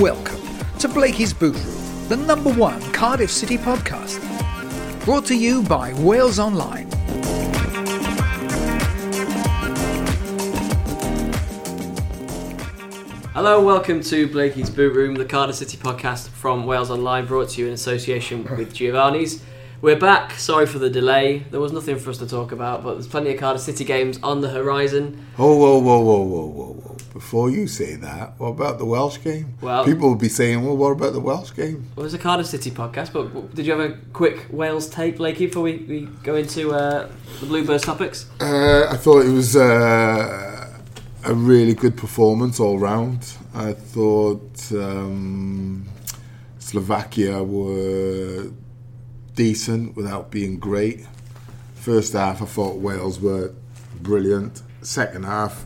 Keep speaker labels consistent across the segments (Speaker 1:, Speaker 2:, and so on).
Speaker 1: Welcome to Blakey's Boot Room, the number one Cardiff City podcast. Brought to you by Wales Online.
Speaker 2: Hello, welcome to Blakey's Boot Room, the Cardiff City podcast from Wales Online, brought to you in association with Giovanni's. We're back. Sorry for the delay. There was nothing for us to talk about, but there's plenty of Cardiff City games on the horizon.
Speaker 3: Oh, whoa, whoa, whoa, whoa, whoa, whoa. Before you say that, what about the Welsh game?
Speaker 2: Well-
Speaker 3: People will be saying, well, what about the Welsh game?
Speaker 2: Well, it was a Cardiff City podcast, but did you have a quick Wales take, Blakey, before we, we go into uh, the Bluebirds topics?
Speaker 3: Uh, I thought it was uh, a really good performance all round. I thought um, Slovakia were decent without being great. First half, I thought Wales were brilliant. Second half,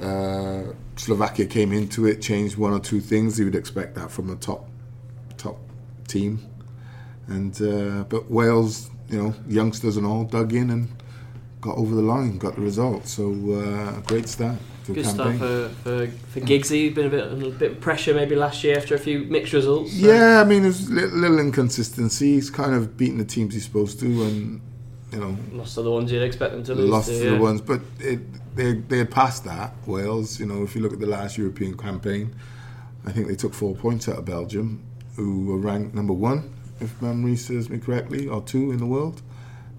Speaker 3: uh, Slovakia came into it, changed one or two things. You would expect that from a top top team, and uh, but Wales, you know, youngsters and all dug in and got over the line, got the result. So uh, great start.
Speaker 2: Good
Speaker 3: campaign.
Speaker 2: stuff for, for, for Giggsy. Been a bit, a bit of pressure maybe last year after a few mixed results. so-
Speaker 3: Yeah, I mean, there's a little, little inconsistency. He's kind of beating the teams he's supposed to, and you know,
Speaker 2: Lost to the ones you'd expect them to lose.
Speaker 3: lost
Speaker 2: to,
Speaker 3: to
Speaker 2: yeah.
Speaker 3: the ones. But it, they they had passed that Wales. You know, if you look at the last European campaign, I think they took four points out of Belgium, who were ranked number one, if memory serves me correctly, or two in the world.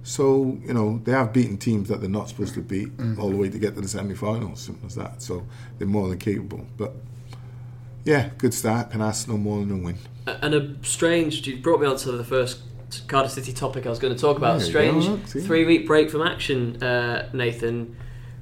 Speaker 3: So you know they have beaten teams that they're not supposed to beat all the way to get to the semi-finals. Simple as that. So they're more than capable. But yeah, good start. Can ask no more than a win.
Speaker 2: And a strange, you brought me on to the first Cardiff City topic I was going to talk about. A strange
Speaker 3: go,
Speaker 2: three week break from action, uh, Nathan.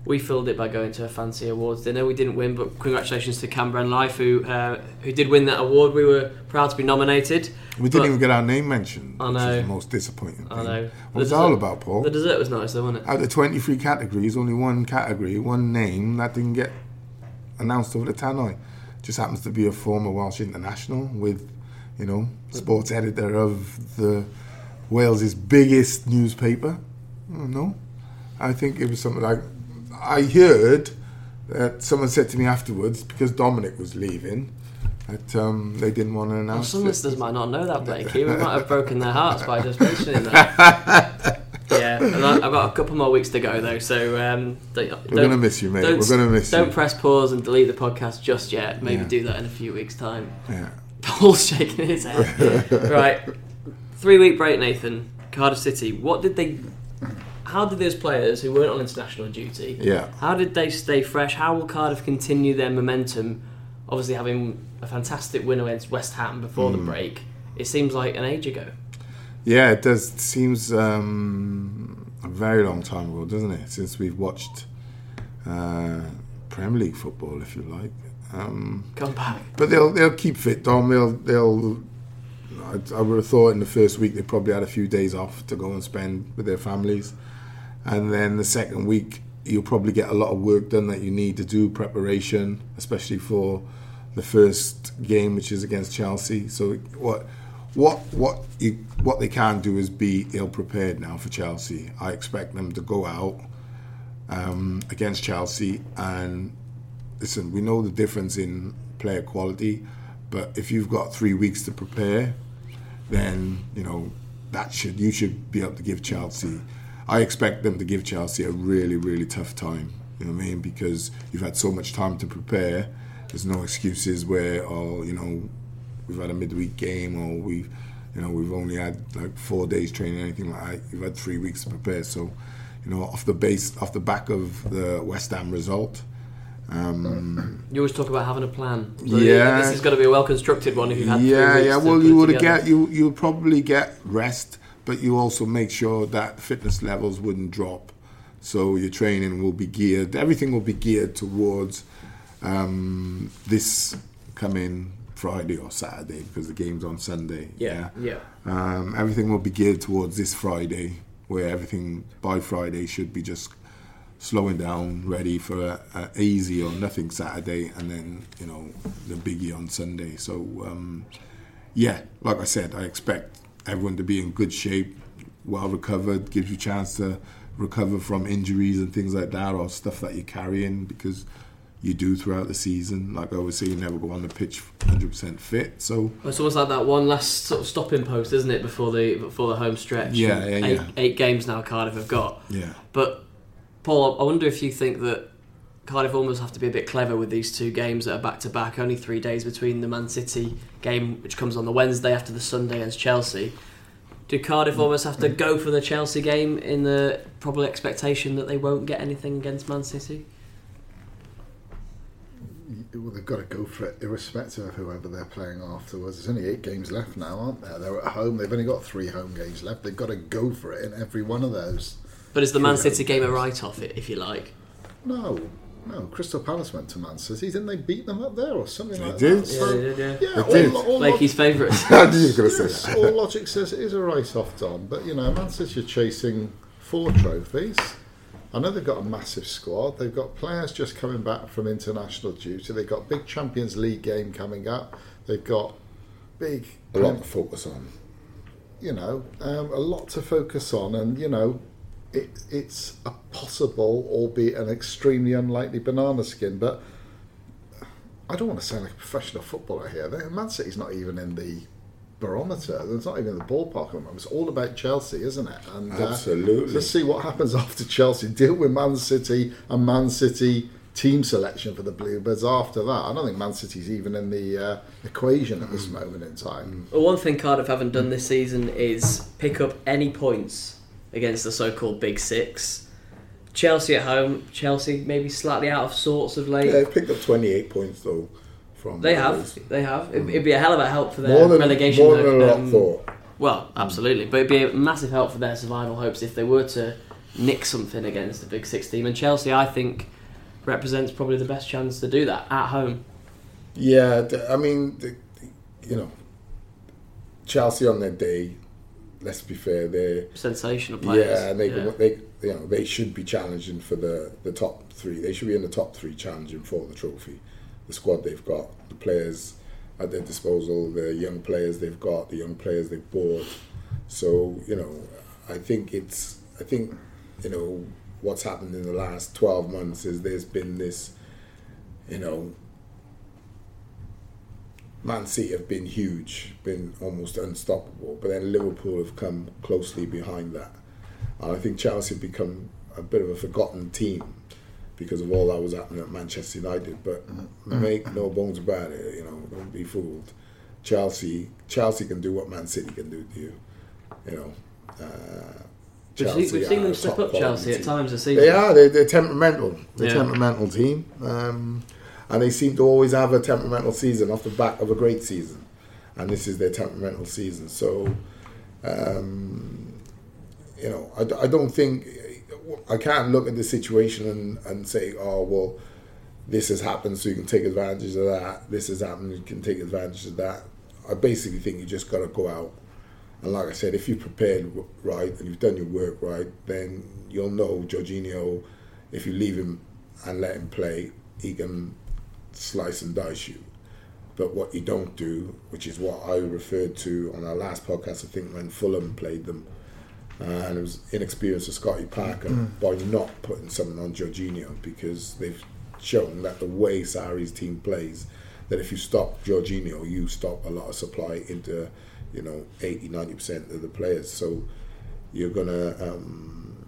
Speaker 2: We filled it by going to a fancy awards dinner. We didn't win, but congratulations to Canberra and Life, who uh, who did win that award. We were proud to be nominated.
Speaker 3: We didn't even get our name mentioned,
Speaker 2: I
Speaker 3: which
Speaker 2: know.
Speaker 3: is the most disappointing thing.
Speaker 2: I know.
Speaker 3: What was that all about, Paul?
Speaker 2: The dessert was nice, though, wasn't it?
Speaker 3: Out of 23 categories, only one category, one name that didn't get announced over the tannoy. Just happens to be a former Welsh international with, you know, sports editor of the Wales's biggest newspaper. No, I think it was something like I heard that someone said to me afterwards because Dominic was leaving that um, they didn't want to
Speaker 2: Well,
Speaker 3: announce.
Speaker 2: some
Speaker 3: it.
Speaker 2: listeners might not know that, Blakey. We might have broken their hearts by just mentioning that. yeah, I've got a couple more weeks to go though, so um, don't,
Speaker 3: We're gonna miss you, mate. We're gonna miss
Speaker 2: Don't
Speaker 3: you.
Speaker 2: press pause and delete the podcast just yet. Maybe
Speaker 3: Yeah.
Speaker 2: do that in a few weeks' time.
Speaker 3: Yeah.
Speaker 2: Paul's shaking his head. right, three week break, Nathan. Cardiff City. What did they? How did those players who weren't on international duty?
Speaker 3: Yeah.
Speaker 2: How did they stay fresh? How will Cardiff continue their momentum? Obviously, having a fantastic win against West Ham before
Speaker 3: Mm.
Speaker 2: the break, it seems like an age ago.
Speaker 3: Yeah, it does. It seems um, a very long time ago, doesn't it? Since we've watched uh, Premier League football, if you like. Um,
Speaker 2: Come back.
Speaker 3: but they'll they'll keep fit, Dom. They'll they'll. I, I would have thought in the first week they probably had a few days off to go and spend with their families, and then the second week you'll probably get a lot of work done that you need to do preparation, especially for the first game, which is against Chelsea. So what what what you what they can do is be ill prepared now for Chelsea. I expect them to go out um, against Chelsea and listen. We know the difference in player quality, but if you've got three weeks to prepare, then you know that should you should be able to give Chelsea. I expect them to give Chelsea a really really tough time. You know what I mean? Because you've had so much time to prepare. There's no excuses where, oh, you know, we've had a midweek game or we've, you know, we've only had like four days training, anything like that. You've had three weeks to prepare. So, you know, off the base, off the back of the West Ham result, um,
Speaker 2: You always talk about having a plan. So
Speaker 3: Yeah.
Speaker 2: This is going to be a well constructed one if you've had.
Speaker 3: yeah, yeah. Well, you would get you you would probably get rest, but you also make sure that fitness levels wouldn't drop. So your training will be geared. Everything will be geared towards um, this coming Friday or Saturday because the game's on Sunday.
Speaker 2: Yeah, yeah.
Speaker 3: Um, everything will be geared towards this Friday, where everything by Friday should be just slowing down, ready for a, a easy or nothing Saturday, and then you know the biggie on Sunday. So um, yeah, like I said, I expect everyone to be in good shape, well recovered, gives you a chance to recover from injuries and things like that, or stuff that you're carrying because you do throughout the season. Like I always say, you never go on the pitch 100% fit. So
Speaker 2: It's almost like that one last sort of stopping post, isn't it, before the before the home stretch?
Speaker 3: Yeah, yeah,
Speaker 2: eight,
Speaker 3: yeah.
Speaker 2: Eight games now Cardiff have got.
Speaker 3: yeah,
Speaker 2: But Paul, I wonder if you think that Cardiff almost have to be a bit clever with these two games that are back to back. Only three days between the Man City game, which comes on the Wednesday after the Sunday against Chelsea. Do Cardiff almost have to go for the Chelsea game in the probable expectation that they won't get anything against Man City?
Speaker 4: Well, they've got to go for it, irrespective of whoever they're playing afterwards. There's only eight games left now, aren't there? They're at home. They've only got three home games left. They've got to go for it in every one of those.
Speaker 2: But is the Man City game a
Speaker 4: games.
Speaker 2: write off, if you like?
Speaker 4: No, no. Crystal Palace went to Man City. Didn't they beat them up there or something
Speaker 3: They
Speaker 4: like
Speaker 3: did.
Speaker 4: that? So,
Speaker 2: Yeah, they did,
Speaker 4: yeah,
Speaker 3: They did.
Speaker 4: all, all
Speaker 2: Blakey's favourites.
Speaker 3: I knew you were going to say
Speaker 4: Yes,
Speaker 3: that.
Speaker 4: all logic says it is a write off, Don. But you know, Man City are chasing four trophies. I know they've got a massive squad. They've got players just coming back from international duty. They've got big Champions League game coming up. They've got big,
Speaker 3: A lot to focus on.
Speaker 4: you know, um, a lot to focus on, and you know, it, it's a possible, albeit an extremely unlikely banana skin. But I don't want to sound like a professional footballer here. They- Man City's not even in the barometer. It's not even in the ballpark at the moment. It's all about Chelsea, isn't it? And uh,
Speaker 3: Absolutely.
Speaker 4: let's see what happens after Chelsea. Deal with Man City and Man City team selection for the Bluebirds after that. I don't think Man City's even in the uh, equation at this moment in time.
Speaker 2: Well, one thing Cardiff haven't done this season is pick up any points against the so-called Big Six. Chelsea at home. Chelsea maybe slightly out of sorts of late.
Speaker 3: They've picked up 28 points though. From
Speaker 2: They have. They have. It, it'd be a hell of a help for their
Speaker 3: more than
Speaker 2: relegation.
Speaker 3: more than a lot
Speaker 2: um,
Speaker 3: thought.
Speaker 2: Well, absolutely, but it'd be a massive help for their survival hopes if they were to nick something against the Big Six team. And Chelsea, I think, represents probably the best chance to do that at home.
Speaker 3: Yeah, I mean, you know, Chelsea on their day. Let's be fair, they're
Speaker 2: Sensational players.
Speaker 3: yeah, and they,
Speaker 2: Yeah.
Speaker 3: they you know they should be challenging for the the top three. They should be in the top three challenging for the trophy. The squad they've got, the players at their disposal, the young players they've got, the young players they've bought. So you know, I think it's I think you know what's happened in the last twelve months is there's been this you know Man City have been huge, been almost unstoppable, but then Liverpool have come closely behind that. And I think Chelsea have become a bit of a forgotten team because of all that was happening at Manchester United. But make no bones about it, you know, don't be fooled. Chelsea, Chelsea can do what Man City can do to you, you know. Uh,
Speaker 2: We've seen, we've seen them
Speaker 3: a
Speaker 2: step up
Speaker 3: quality
Speaker 2: Chelsea at
Speaker 3: team.
Speaker 2: times this season.
Speaker 3: They are. They're, they're temperamental. They're a
Speaker 2: Yeah.
Speaker 3: temperamental team, um, and they seem to always have a temperamental season off the back of a great season, and this is their temperamental season. So, um, you know, I don't think I can't look at the situation and, and say, oh well, this has happened, so you can take advantage of that. This has happened, you can take advantage of that. I basically think you just got to go out and like I said, if you've prepared right and you've done your work right, then you'll know Jorginho. If you leave him and let him play, he can slice and dice you. But what you don't do, which is what I referred to on our last podcast, I think when Fulham played them, uh, and it was inexperience of Scotty Parker by not putting someone on Jorginho because they've shown that the way Sarri's team plays, that if you stop Jorginho, you stop a lot of supply into, you know, 80, 90% of the players. So you're going to, um,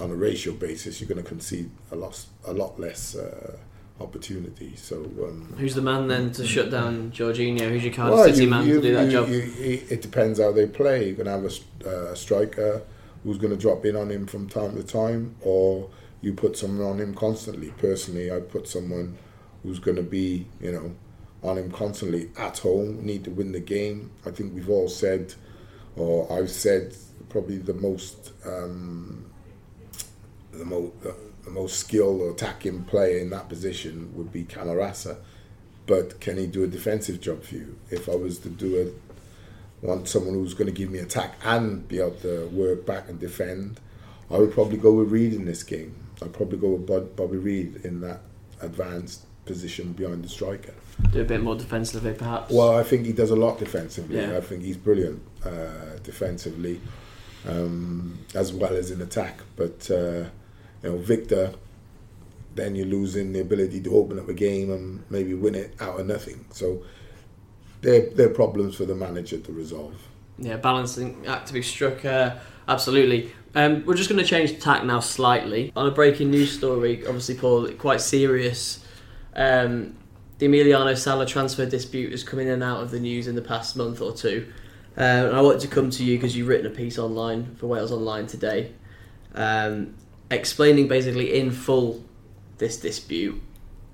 Speaker 3: on a ratio basis, you're going to concede a lot, a lot less uh, opportunity. So um,
Speaker 2: Who's the man then to shut down Jorginho? Who's your Cardiff
Speaker 3: well,
Speaker 2: City
Speaker 3: you-
Speaker 2: man
Speaker 3: you-
Speaker 2: to do that
Speaker 3: you-
Speaker 2: job?
Speaker 3: you- you- it depends how they play. You're going to have a uh, striker who's going to drop in on him from time to time, or you put someone on him constantly. Personally, I'd put someone who's going to be, you know, on him constantly at home. Need to win the game. I think we've all said or I've said probably the most um, the most the most skilled attacking player in that position would be Camarasa. But can he do a defensive job for you? If I was to do a want someone who's going to give me attack and be able to work back and defend, I would probably go with Reid in this game. I'd probably go with Bobby Reid in that advanced position behind the striker.
Speaker 2: Do a bit more defensively, perhaps.
Speaker 3: Well, I think he does a lot defensively.
Speaker 2: Yeah.
Speaker 3: I think he's brilliant uh, defensively, um, as well as in attack. But uh, you know, Victor, then you're losing the ability to open up a game and maybe win it out of nothing. So they're, they're problems for the manager to resolve.
Speaker 2: Yeah, balancing act to be struck. Uh, absolutely. Um, we're just going to change tack now slightly. On a breaking news story, obviously, Paul, quite serious. Um, the Emiliano Sala transfer dispute has come in and out of the news in the past month or two. Uh, and I wanted to come to you because you've written a piece online for Wales Online today, um, explaining basically in full this dispute,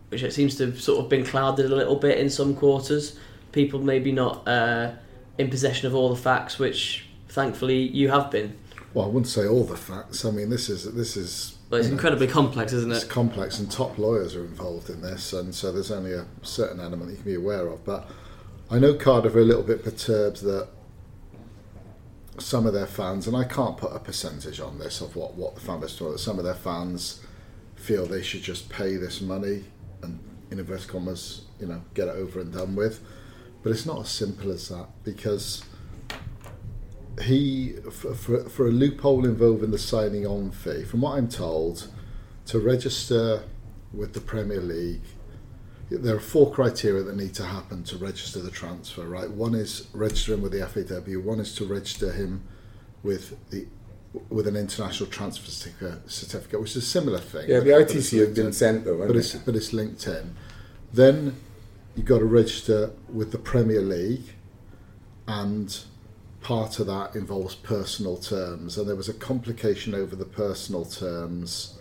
Speaker 2: which it seems to have sort of been clouded a little bit in some quarters. People maybe not uh, in possession of all the facts, which thankfully you have been.
Speaker 4: Well, I wouldn't say all the facts. I mean, this is this is
Speaker 2: But it's
Speaker 4: you know,
Speaker 2: incredibly complex, isn't it?
Speaker 4: it's complex, and top lawyers are involved in this, and so there's only a certain element you can be aware of. But I know Cardiff are a little bit perturbed that some of their fans, and I can't put a percentage on this of what what the fan base that some of their fans feel they should just pay this money and in inverted commas, you know, get it over and done with. But it's not as simple as that because he for, for, for a loophole involving the signing on fee from what I'm told to register with the Premier League there are four criteria that need to happen to register the transfer right? One is registering with the FAW one is to register him with the with an international transfer certificate, which is a similar thing.
Speaker 3: Yeah, the ITC has been sent though,
Speaker 4: but it's
Speaker 3: it?
Speaker 4: but it's linked in. Then you've got to register with the Premier League and part of that involves personal terms. And there was a complication over the personal terms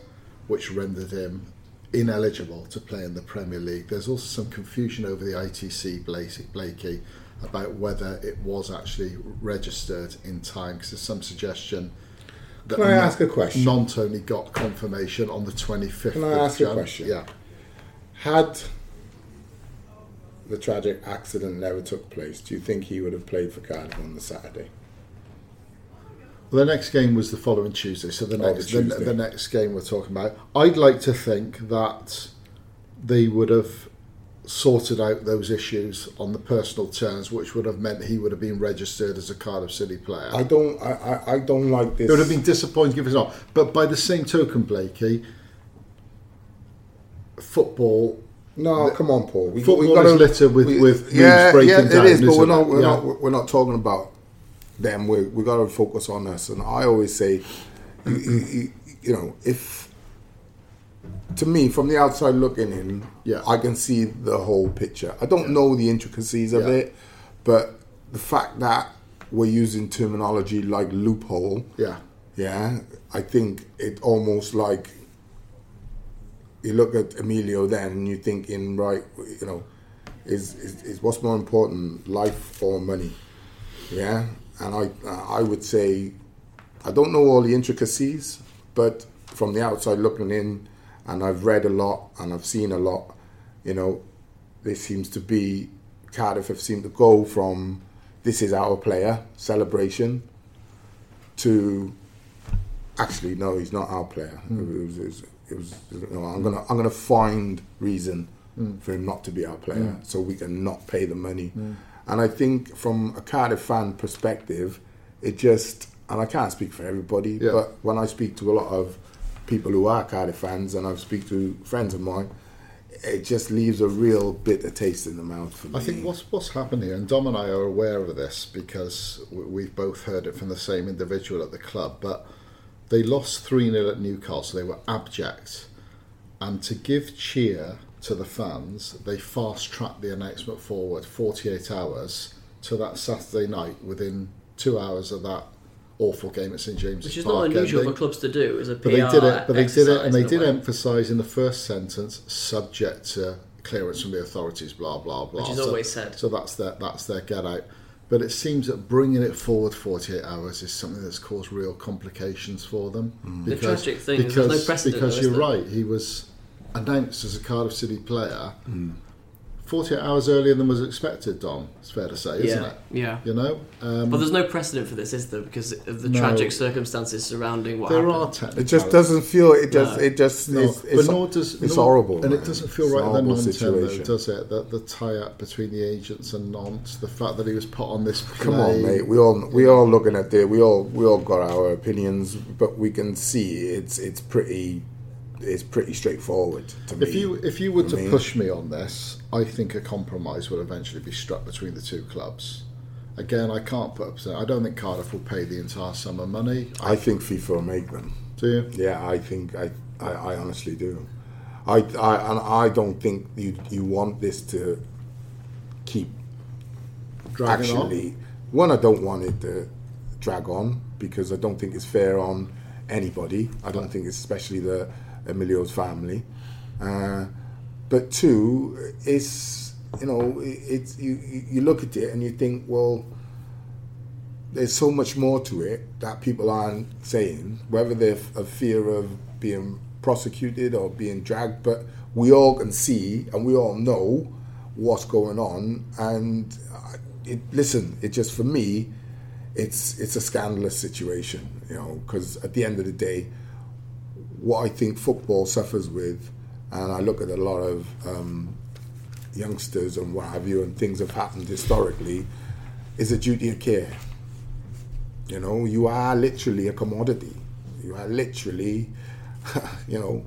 Speaker 4: which rendered him ineligible to play in the Premier League there's also some confusion over the ITC Blakey, about whether it was actually registered in time because there's some suggestion that
Speaker 3: Can I ask a question?
Speaker 4: Only got confirmation on the 25th
Speaker 3: Can I
Speaker 4: of
Speaker 3: ask a question?
Speaker 4: yeah
Speaker 3: Had the tragic accident never took place, do you think he would have played for Cardiff on the Saturday?
Speaker 4: The next game was the following Tuesday, so the
Speaker 3: Oh, the
Speaker 4: next the,
Speaker 3: Tuesday.
Speaker 4: the next game we're talking about. I'd like to think that they would have sorted out those issues on the personal terms, which would have meant he would have been registered as a Cardiff City player.
Speaker 3: I don't. I, I, I don't like this.
Speaker 4: it would have been disappointing if it's not. But by the same token, Blakey, football.
Speaker 3: No, come on, Paul. We,
Speaker 4: Football is littered with- with rules breaking
Speaker 3: yeah,
Speaker 4: down,
Speaker 3: it is. But we're
Speaker 4: isn't
Speaker 3: not.
Speaker 4: it?
Speaker 3: We're
Speaker 4: Yeah.
Speaker 3: not. We're not talking about them. We we got to focus on us. And I always say, you, you, you, you know, if to me from the outside looking in,
Speaker 4: Yeah.
Speaker 3: I can see the whole picture. I don't know the intricacies of
Speaker 4: Yeah.
Speaker 3: it, but the fact that we're using terminology like loophole,
Speaker 4: Yeah,
Speaker 3: yeah, I think it almost like you look at Emilio then and you're thinking, right, you know, is, is, is what's more important, life or money? Yeah, and I uh, I would say I don't know all the intricacies, but from the outside looking in, and I've read a lot and I've seen a lot, you know, this seems to be Cardiff have seemed to go from this is our player celebration to actually no, he's not our player. Hmm. It was, it was, it was you know, I'm gonna I'm gonna find reason hmm. for him not to be our player, hmm. so we can not pay the money. And I think from a Cardiff fan perspective, it just and I can't speak for everybody,
Speaker 4: Yeah.
Speaker 3: but when I speak to a lot of people who are Cardiff fans and I speak to friends of mine, it just leaves a real bitter taste in the mouth for me.
Speaker 4: I think what's what's happened here, and Dom and I are aware of this because we've both heard it from the same individual at the club. But they lost three 0 at Newcastle. They were abject, and to give cheer to the fans, they fast tracked the announcement forward 48 hours to that Saturday night. Within two hours of that awful game at St James's
Speaker 2: Which is
Speaker 4: Park
Speaker 2: not unusual
Speaker 4: ending.
Speaker 2: for clubs to do as a PR
Speaker 4: But they did it. But they did it, and they did emphasise in the first sentence, subject to clearance from the authorities. Blah blah blah.
Speaker 2: Which is
Speaker 4: So-
Speaker 2: always said.
Speaker 4: So that's their that's their get out. But it seems that bringing it forward 48 hours is something that's caused real complications for them. Mm.
Speaker 2: The tragic thing is there's no precedent,
Speaker 4: Because
Speaker 2: though,
Speaker 4: you're right, he was announced as a Cardiff City player 48 hours earlier than was expected, Dom. It's fair to say, isn't
Speaker 2: yeah,
Speaker 4: it?
Speaker 2: yeah.
Speaker 4: You know? Um,
Speaker 2: But there's no precedent for this, is there? Because of the
Speaker 4: No.
Speaker 2: tragic circumstances surrounding what
Speaker 4: there
Speaker 2: happened.
Speaker 4: are.
Speaker 3: It just doesn't feel. It just.
Speaker 2: No.
Speaker 3: It just.
Speaker 4: No,
Speaker 3: it's,
Speaker 4: but
Speaker 3: it's,
Speaker 4: nor does
Speaker 3: it's
Speaker 4: nor-
Speaker 3: horrible,
Speaker 4: and
Speaker 3: man.
Speaker 4: it doesn't feel
Speaker 3: It's
Speaker 4: right with the
Speaker 3: horrible
Speaker 4: non though,
Speaker 3: situation.
Speaker 4: does it? The, the tie-up between the agents and Nantes, the fact that he was put on this play.
Speaker 3: Come on, mate. We all we all looking at it. We all we all got our opinions, but we can see it's it's pretty it's pretty straightforward to me.
Speaker 4: If you if you were to
Speaker 3: mean-
Speaker 4: push me on this, I think a compromise would eventually be struck between the two clubs. Again, I can't put up. I don't think Cardiff will pay the entire sum of money.
Speaker 3: I think FIFA will make them.
Speaker 4: Do you?
Speaker 3: Yeah, I think I, I, I honestly do. I, I and I don't think you you want this to keep
Speaker 4: Dragging on.
Speaker 3: actually. One, I don't want it to drag on because I don't think it's fair on anybody. I don't think it's especially the Emilio's family. Uh, but two, it's you know it- it's you you look at it and you think well. There's so much more to it that people aren't saying, whether they're a fear of being prosecuted or being dragged, but we all can see and we all know what's going on. And it, listen, it just for me, it's it's a scandalous situation, you know, because at the end of the day, what I think football suffers with, and I look at a lot of um, youngsters and what have you, and things have happened historically, is a duty of care. You know, you are literally a commodity. You are literally, you know,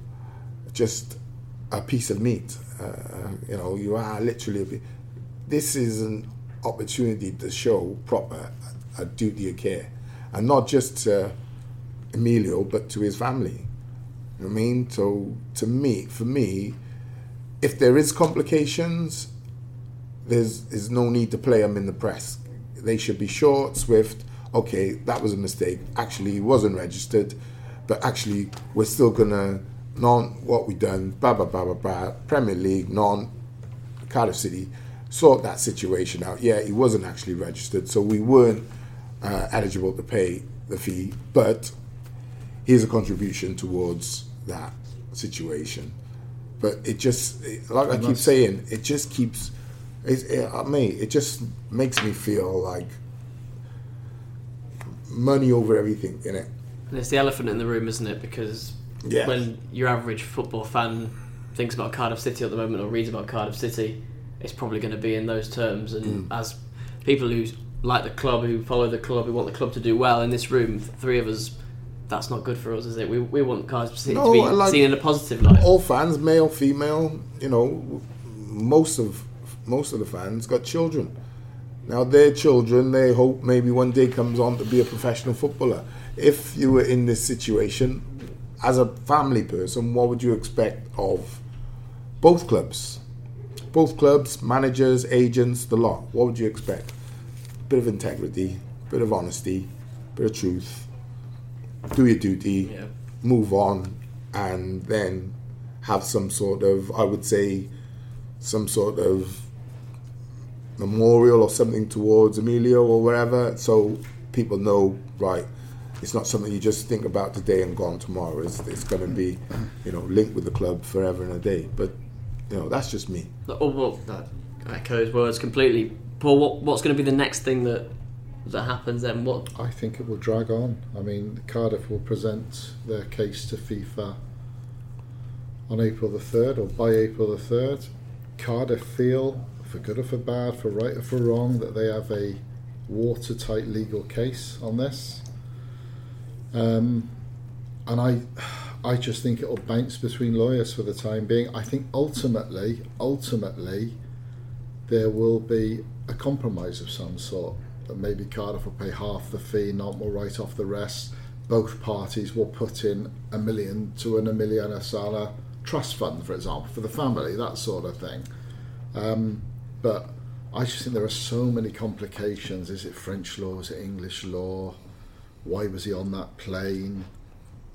Speaker 3: just a piece of meat. Uh, you know, you are literally. This is an opportunity to show proper a duty of care, and not just to Emilio, but to his family. You know I mean? So to me, for me, if there is complications, there's there's no need to play them in the press. They should be short, swift. Okay, that was a mistake. Actually, he wasn't registered, but actually, we're still gonna non what we done. Blah blah blah blah blah. Premier League non Cardiff City sort that situation out. Yeah, he wasn't actually registered, so we weren't uh, eligible to pay the fee, but here's a contribution towards that situation. But it just, it- like I keep saying, it just keeps, it, it, uh, mate, it just makes me feel like money over everything, innit?
Speaker 2: And it's the elephant in the room, isn't it? Because when your average football fan thinks about Cardiff City at the moment or reads about Cardiff City, it's probably going to be in those terms. And
Speaker 3: Mm.
Speaker 2: as people who like the club, who follow the club, who want the club to do well in this room, three of us, that's not good for us, is it? We, we want City
Speaker 3: No,
Speaker 2: to be
Speaker 3: like-
Speaker 2: seen in a positive light.
Speaker 3: all fans, male, female, you know, most of most of the fans got children. Now their children, they hope maybe one day comes on to be a professional footballer. If you were in this situation, as a family person, what would you expect of both clubs? Both clubs, managers, agents, the lot. What would you expect? Bit of integrity, bit of honesty, bit of truth. Do your duty
Speaker 2: Yeah.
Speaker 3: move on and then have some sort of I would say some sort of memorial or something towards Emilio or wherever so people know right it's not something you just think about today and gone tomorrow it's, it's going to be you know linked with the club forever and a day but you know that's just me
Speaker 2: Oh, well, that echoes words completely. Paul, what, what's going to be the next thing that that happens then? What
Speaker 4: I think it will drag on. I mean, Cardiff will present their case to FIFA on April the 3rd or by April the 3rd. Cardiff feel, for good or for bad, for right or for wrong, that they have a watertight legal case on this. Um, and I, I just think it'll bounce between lawyers for the time being. I think ultimately, ultimately, there will be a compromise of some sort. That maybe Cardiff will pay half the fee, not will write off the rest. Both parties will put in a million to an Emiliano Sala trust fund, for example, for the family, that sort of thing. Um, but I just think there are so many complications. Is it French law? Is it English law? Why was he on that plane?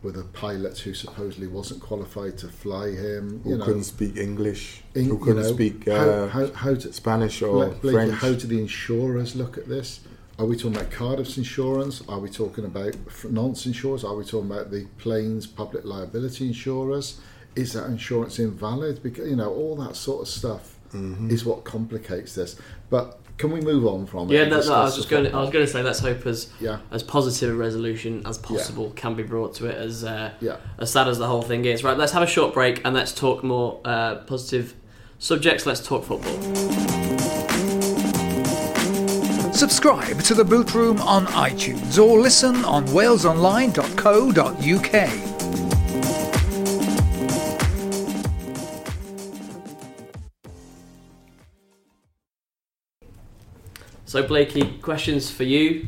Speaker 4: With a pilot who supposedly wasn't qualified to fly him.
Speaker 3: Who
Speaker 4: You know,
Speaker 3: couldn't speak English?
Speaker 4: in-
Speaker 3: who couldn't
Speaker 4: know,
Speaker 3: speak
Speaker 4: how,
Speaker 3: uh,
Speaker 4: how, how do,
Speaker 3: Spanish or
Speaker 4: Blake-
Speaker 3: French?
Speaker 4: how do the insurers look at this? Are we talking about Cardiff's insurance? Are we talking about Nantes insurers? Are we talking about the planes public liability insurers? Is that insurance invalid? Because you know all that sort of stuff
Speaker 3: Mm-hmm.
Speaker 4: is what complicates this. But can we move on from it?
Speaker 2: Yeah,
Speaker 4: and
Speaker 2: no, no, I was just going. To, I was going to say, let's hope as
Speaker 4: Yeah.
Speaker 2: as positive a resolution as possible can be brought to it. As uh,
Speaker 4: Yeah.
Speaker 2: as sad as the whole thing is. Right, let's have a short break and let's talk more uh, positive subjects. Let's talk football.
Speaker 1: Subscribe to the Boot Room on iTunes or listen on walesonline.co.uk.
Speaker 2: So, Blakey, questions for you.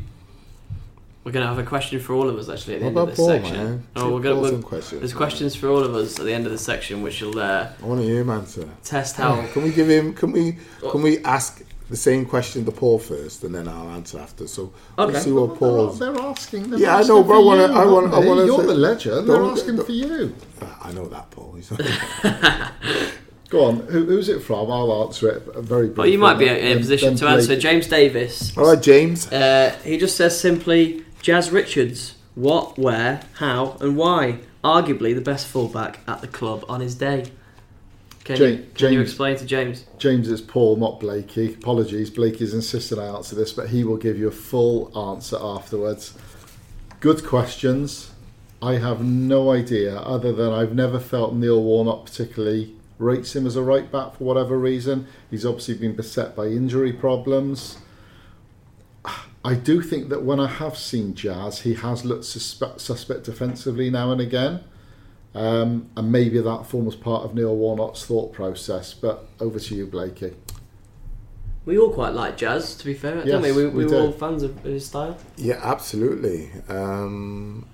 Speaker 2: We're going to have a question for all of us actually at the
Speaker 3: What
Speaker 2: end of this
Speaker 3: Paul,
Speaker 2: section.
Speaker 3: man?
Speaker 2: Oh,
Speaker 3: Give
Speaker 2: we're going to.
Speaker 3: some questions,
Speaker 2: There's
Speaker 3: man.
Speaker 2: questions for all of us at the end of the section, which will uh,
Speaker 3: I want to hear him answer.
Speaker 2: test how.
Speaker 3: Can we give him? Can we? Can we ask the same question to Paul first, and then I'll answer after? So
Speaker 2: Okay.
Speaker 3: let's see what Paul's.
Speaker 4: They're asking. They're
Speaker 3: Yeah, I know, but I wanna-
Speaker 4: you,
Speaker 3: I wanna-
Speaker 4: not
Speaker 3: I
Speaker 4: me.
Speaker 3: wanna
Speaker 4: You're
Speaker 3: say-
Speaker 4: the legend. They're asking
Speaker 3: don't-
Speaker 4: for you.
Speaker 3: Ah, I know that, Paul.
Speaker 4: Go on. Who, who's it from? I'll answer it very briefly.
Speaker 2: Well, you might be in a position to answer. James Davis.
Speaker 3: All right, James.
Speaker 2: Uh, he just says simply, Jazz Richards. What, where, how, and why? Arguably the best fullback at the club on his day. Can,
Speaker 4: Ja-
Speaker 2: you, can you explain to James?
Speaker 4: James is Paul, not Blakey. Apologies, Blakey's insisted I answer this, but he will give you a full answer afterwards. Good questions. I have no idea, other than I've never felt Neil Warnock particularly rates him as a right back for whatever reason. He's obviously been beset by injury problems. I do think that when I have seen Jazz, he has looked suspect, suspect defensively now and again. Um, and maybe that forms part of Neil Warnock's thought process. But over to you, Blakey.
Speaker 2: We all quite like Jazz, to be fair, don't we? We,
Speaker 4: we
Speaker 2: we were
Speaker 4: do.
Speaker 2: all fans of his style.
Speaker 3: Yeah, absolutely. Um,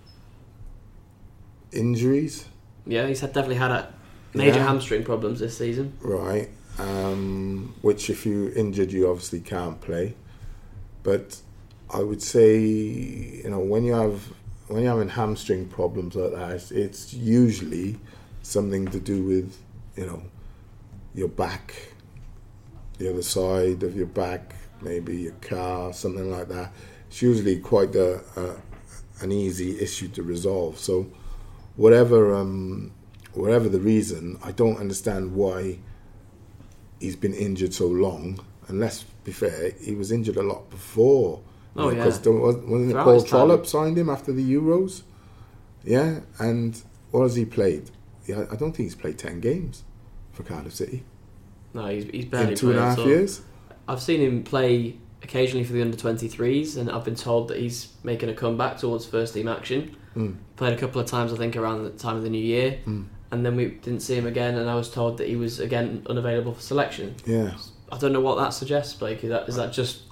Speaker 3: injuries,
Speaker 2: Yeah, he's had, definitely had a major
Speaker 3: Yeah.
Speaker 2: hamstring problems this season.
Speaker 3: right? Um, which, if you injured, you obviously can't play. But I would say, you know, when you have when you're having hamstring problems like that, it's, it's usually something to do with, you know, your back, the other side of your back, maybe your car, something like that. It's usually quite a, a an easy issue to resolve. So, whatever um, whatever the reason, I don't understand why he's been injured so long. And let's be fair, he was injured a lot before.
Speaker 2: Oh, yeah.
Speaker 3: Because wasn't it Paul. Trollope signed him after the Euros? Yeah, and what has he played? Yeah, I don't think he's played ten games for Cardiff City
Speaker 2: No, he's, he's barely
Speaker 3: in two and a
Speaker 2: played
Speaker 3: half years.
Speaker 2: I've seen him play occasionally for the under 23s, and I've been told that he's making a comeback towards first team action.
Speaker 3: Mm.
Speaker 2: Played a couple of times, I think, around the time of the new year,
Speaker 3: Mm.
Speaker 2: And then we didn't see him again. And I was told that he was again unavailable for selection.
Speaker 3: Yeah,
Speaker 2: I don't know what that suggests, Blake. Is that is that just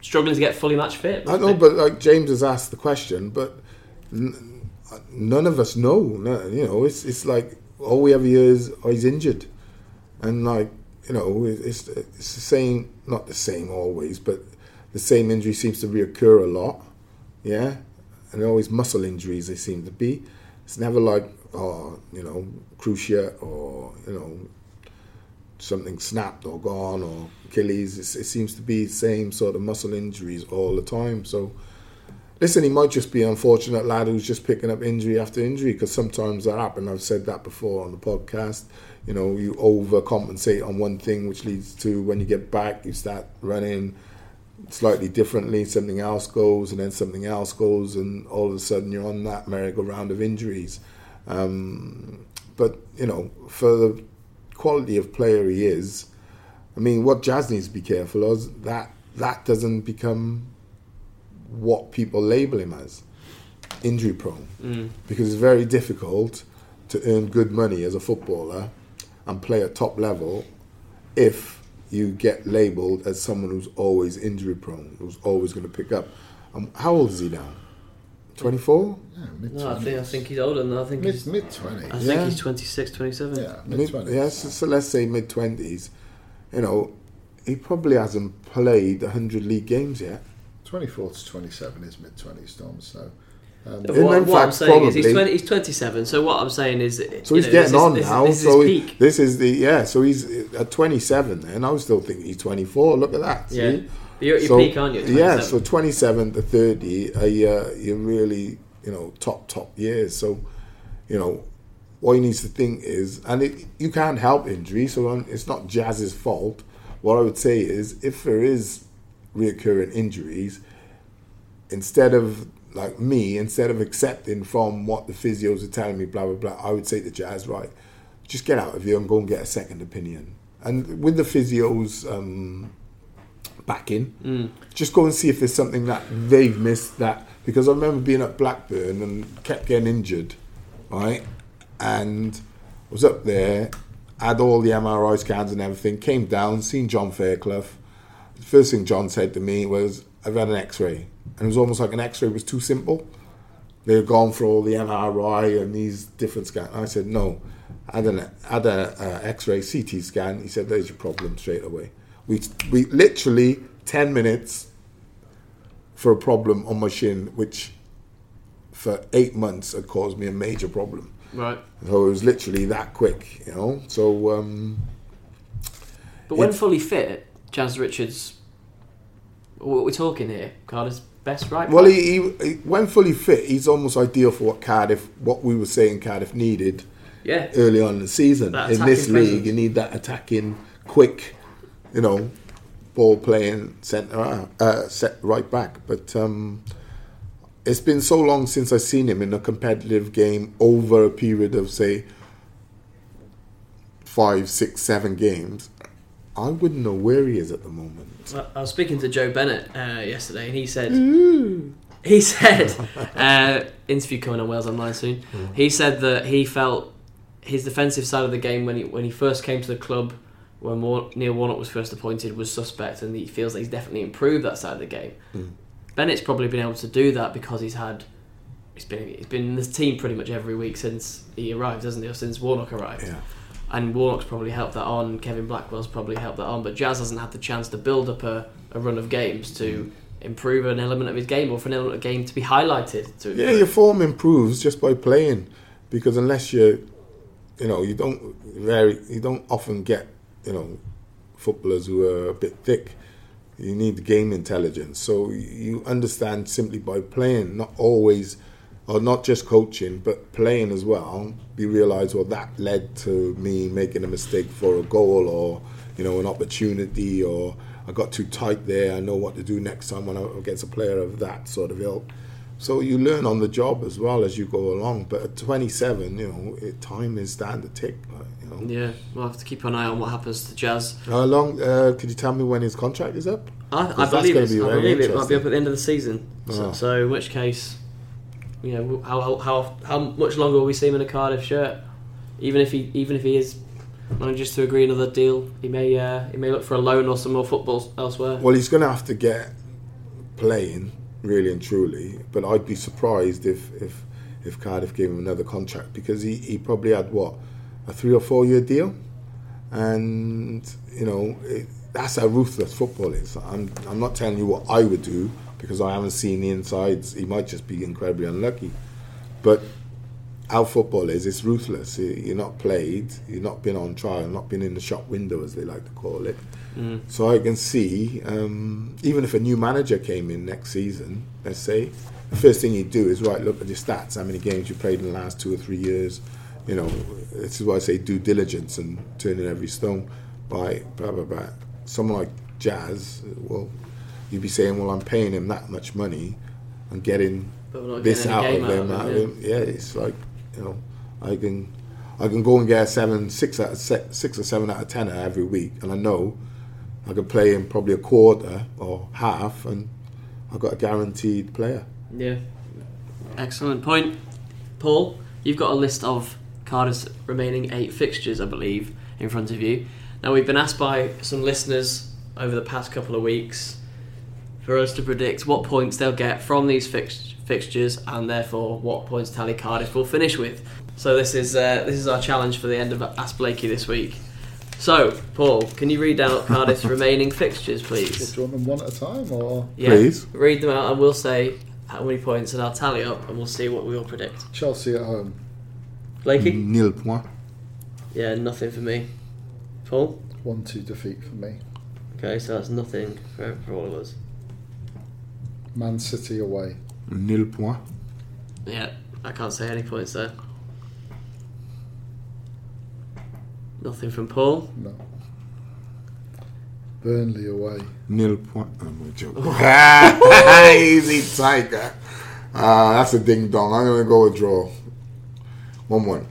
Speaker 2: struggling to get fully match fit?
Speaker 3: I know, but like James has asked the question, but n- none of us know. No, you know, it's it's like all we ever hear is oh, he's injured, and like you know, it's it's the same, not the same always, but the same injury seems to reoccur a lot. Yeah, and always muscle injuries. They seem to be. It's never like oh, you know, cruciate or you know something snapped or gone or Achilles. It's, it seems to be the same sort of muscle injuries all the time. So, listen, he might just be an unfortunate lad who's just picking up injury after injury because sometimes that happens. I've said that before on the podcast. You know, you overcompensate on one thing, which leads to when you get back, you start running slightly differently. Something else goes, and then something else goes, and all of a sudden you're on that merry-go-round of injuries. Um, but you know, for the quality of player he is, I mean, what Jazz needs to be careful of is that that doesn't become what people label him as injury prone, because it's very difficult to earn good money as a footballer and play at top level if you get labelled as someone who's always injury prone, who's always going to pick up. Um, how old is he now? Twenty four.
Speaker 4: Yeah, mid
Speaker 2: No, I think I think he's older than that. I think
Speaker 4: mid
Speaker 2: he's,
Speaker 4: mid
Speaker 2: I think
Speaker 3: Yeah.
Speaker 2: he's 26, 27.
Speaker 4: Yeah, mid
Speaker 3: Mid,
Speaker 4: twenties.
Speaker 3: yes, so let's say mid twenties. You know, he probably hasn't played hundred league games yet.
Speaker 4: Twenty four to twenty seven is mid twenties, Tom. So Um,
Speaker 2: What,
Speaker 3: In
Speaker 2: what I'm
Speaker 3: fact,
Speaker 2: saying is he's,
Speaker 3: probably-
Speaker 2: 20, he's 27. So what I'm saying is,
Speaker 3: So he's
Speaker 2: know,
Speaker 3: getting
Speaker 2: this is-
Speaker 3: on
Speaker 2: this is-
Speaker 3: now.
Speaker 2: This is
Speaker 3: so
Speaker 2: his
Speaker 3: he- this is the yeah. So he's at 27, then I was still thinking he's 24. Look at that. see?
Speaker 2: You're at your
Speaker 3: so,
Speaker 2: peak, aren't you?
Speaker 3: Yeah.
Speaker 2: 27?
Speaker 3: So 27 to 30 are uh, you're really you know top top years. So you know what he needs to think is, and it, you can't help injury, so it's not Jazz's fault. What I would say is, if there is reoccurring injuries, instead of like me, instead of accepting from what the physios are telling me, blah blah blah, I would say to Jazz, right, just get out of here and go and get a second opinion. And with the physios um, backing, mm. just go and see if there's something that they've missed. That because I remember being at Blackburn and kept getting injured, right, and I was up there, had all the MRI scans and everything, came down, seen John Fairclough. The first thing John said to me was, I've had an x-ray. And it was almost like an x-ray was too simple. They had gone for all the MRI and these different scans. I said, no. I had an had a, x-ray CT scan. He said, there's your problem straight away. We, we literally 10 minutes for a problem on my shin, which for eight months had caused me a major problem.
Speaker 2: right.
Speaker 3: So it was literally that quick, you know. So um,
Speaker 2: But when fully fit, Jazz Richards, what we're talking here, Carter's best right.
Speaker 3: well, he, he, he when fully fit, he's almost ideal for what Cardiff, what we were saying Cardiff needed
Speaker 2: yeah,
Speaker 3: early on in the season. In this
Speaker 2: attacking
Speaker 3: league,
Speaker 2: presence.
Speaker 3: you need that attacking, quick, you know, ball playing centre, uh, set right back. But um, it's been so long since I've seen him in a competitive game over a period of say five, six, seven games. I wouldn't know where he is at the moment.
Speaker 2: I- I was speaking to Joe Bennett uh, yesterday, and he said he said uh, interview coming on Wales Online soon. He said that he felt his defensive side of the game when he when he first came to the club, when War- Neil Warnock was first appointed, was suspect, and he feels that he's definitely improved that side of the game. Hmm. Bennett's probably been able to do that because he's had. He's been he's been in this team pretty much every week since he arrived, hasn't he? Or since Warnock arrived
Speaker 3: Yeah.
Speaker 2: and Warnock's probably helped that on. Kevin Blackwell's probably helped that on, but Jazz hasn't had the chance to build up a, a run of games to hmm. improve an element of his game or for an element of game to be highlighted. To
Speaker 3: Yeah, your form improves just by playing, because unless you, you know, you don't very, you don't often get, you know, footballers who are a bit thick. You need game intelligence, so you understand simply by playing, not always, or not just coaching, but playing as well. You realise, well, that led to me making a mistake for a goal, or you know, an opportunity, or I got too tight there. I know what to do next time when I'm against a player of that sort of ilk. So you learn on the job as well as you go along. But at 27, you know, it, time is starting to tick. Know.
Speaker 2: yeah, we'll have to keep an eye on what happens to Jazz.
Speaker 3: How long? Uh, could you tell me when his contract is up?
Speaker 2: I, I believe, it's,
Speaker 3: be
Speaker 2: I believe it might be up at the end of the season. So,
Speaker 3: Oh.
Speaker 2: so in which case, you know, how, how how how much longer will we see him in a Cardiff shirt? Even if he even if he is manages to agree another deal, he may uh, he may look for a loan or some more football elsewhere.
Speaker 3: Well, he's going to have to get playing really and truly. But I'd be surprised if if if Cardiff gave him another contract because he, he probably had what a three or four year deal, and you know it, that's how ruthless football is. I'm I'm not telling you what I would do because I haven't seen the insides. He might just be incredibly unlucky, but how football is, it's ruthless. You- You're not played, you're not been on trial, not been in the shop window, as they like to call it. So I can see, um, even if a new manager came in next season, let's say, the first thing you do is right, look at your stats, how many games you played in the last two or three years. You know, this is why I say due diligence and turning every stone. By blah blah blah. Someone like Jazz, well, you'd be saying, well, I'm paying him that much money and getting this out of him.
Speaker 2: out of him,
Speaker 3: him. Yeah, it's like you know, I can, I can go and get a seven, six out of se- six or seven out of ten every week, and I know I can play him probably a quarter or half, and I've got a guaranteed player.
Speaker 2: Yeah. Excellent point. Paul, you've got a list of Cardiff's remaining eight fixtures, I believe, in front of you. Now, we've been asked by some listeners over the past couple of weeks for us to predict what points they'll get from these fix- fixtures and therefore what points Tally Cardiff will finish with. So, this is, uh, this is our challenge for the end of Ask Blakey this week. So, Paul, can you read out Cardiff's remaining fixtures, please?
Speaker 4: Do you want them one at a time or?
Speaker 2: Yeah,
Speaker 3: Please.
Speaker 2: Read them out and we'll say how many points, and I'll tally up, and we'll see what we all predict.
Speaker 4: Chelsea at home.
Speaker 2: Blakey?
Speaker 3: Nil point.
Speaker 2: Yeah, nothing for me. Paul?
Speaker 4: 1 2 defeat for me.
Speaker 2: Okay, so that's nothing for, for all of us.
Speaker 4: Man City away.
Speaker 3: Nil point.
Speaker 2: Yeah, I can't say any points there. Nothing from Paul.
Speaker 4: No. Burnley away.
Speaker 3: Nil point. Oh, I'm a joke. Easy tiger. Ah, that's a ding dong. I'm gonna go with draw. One one.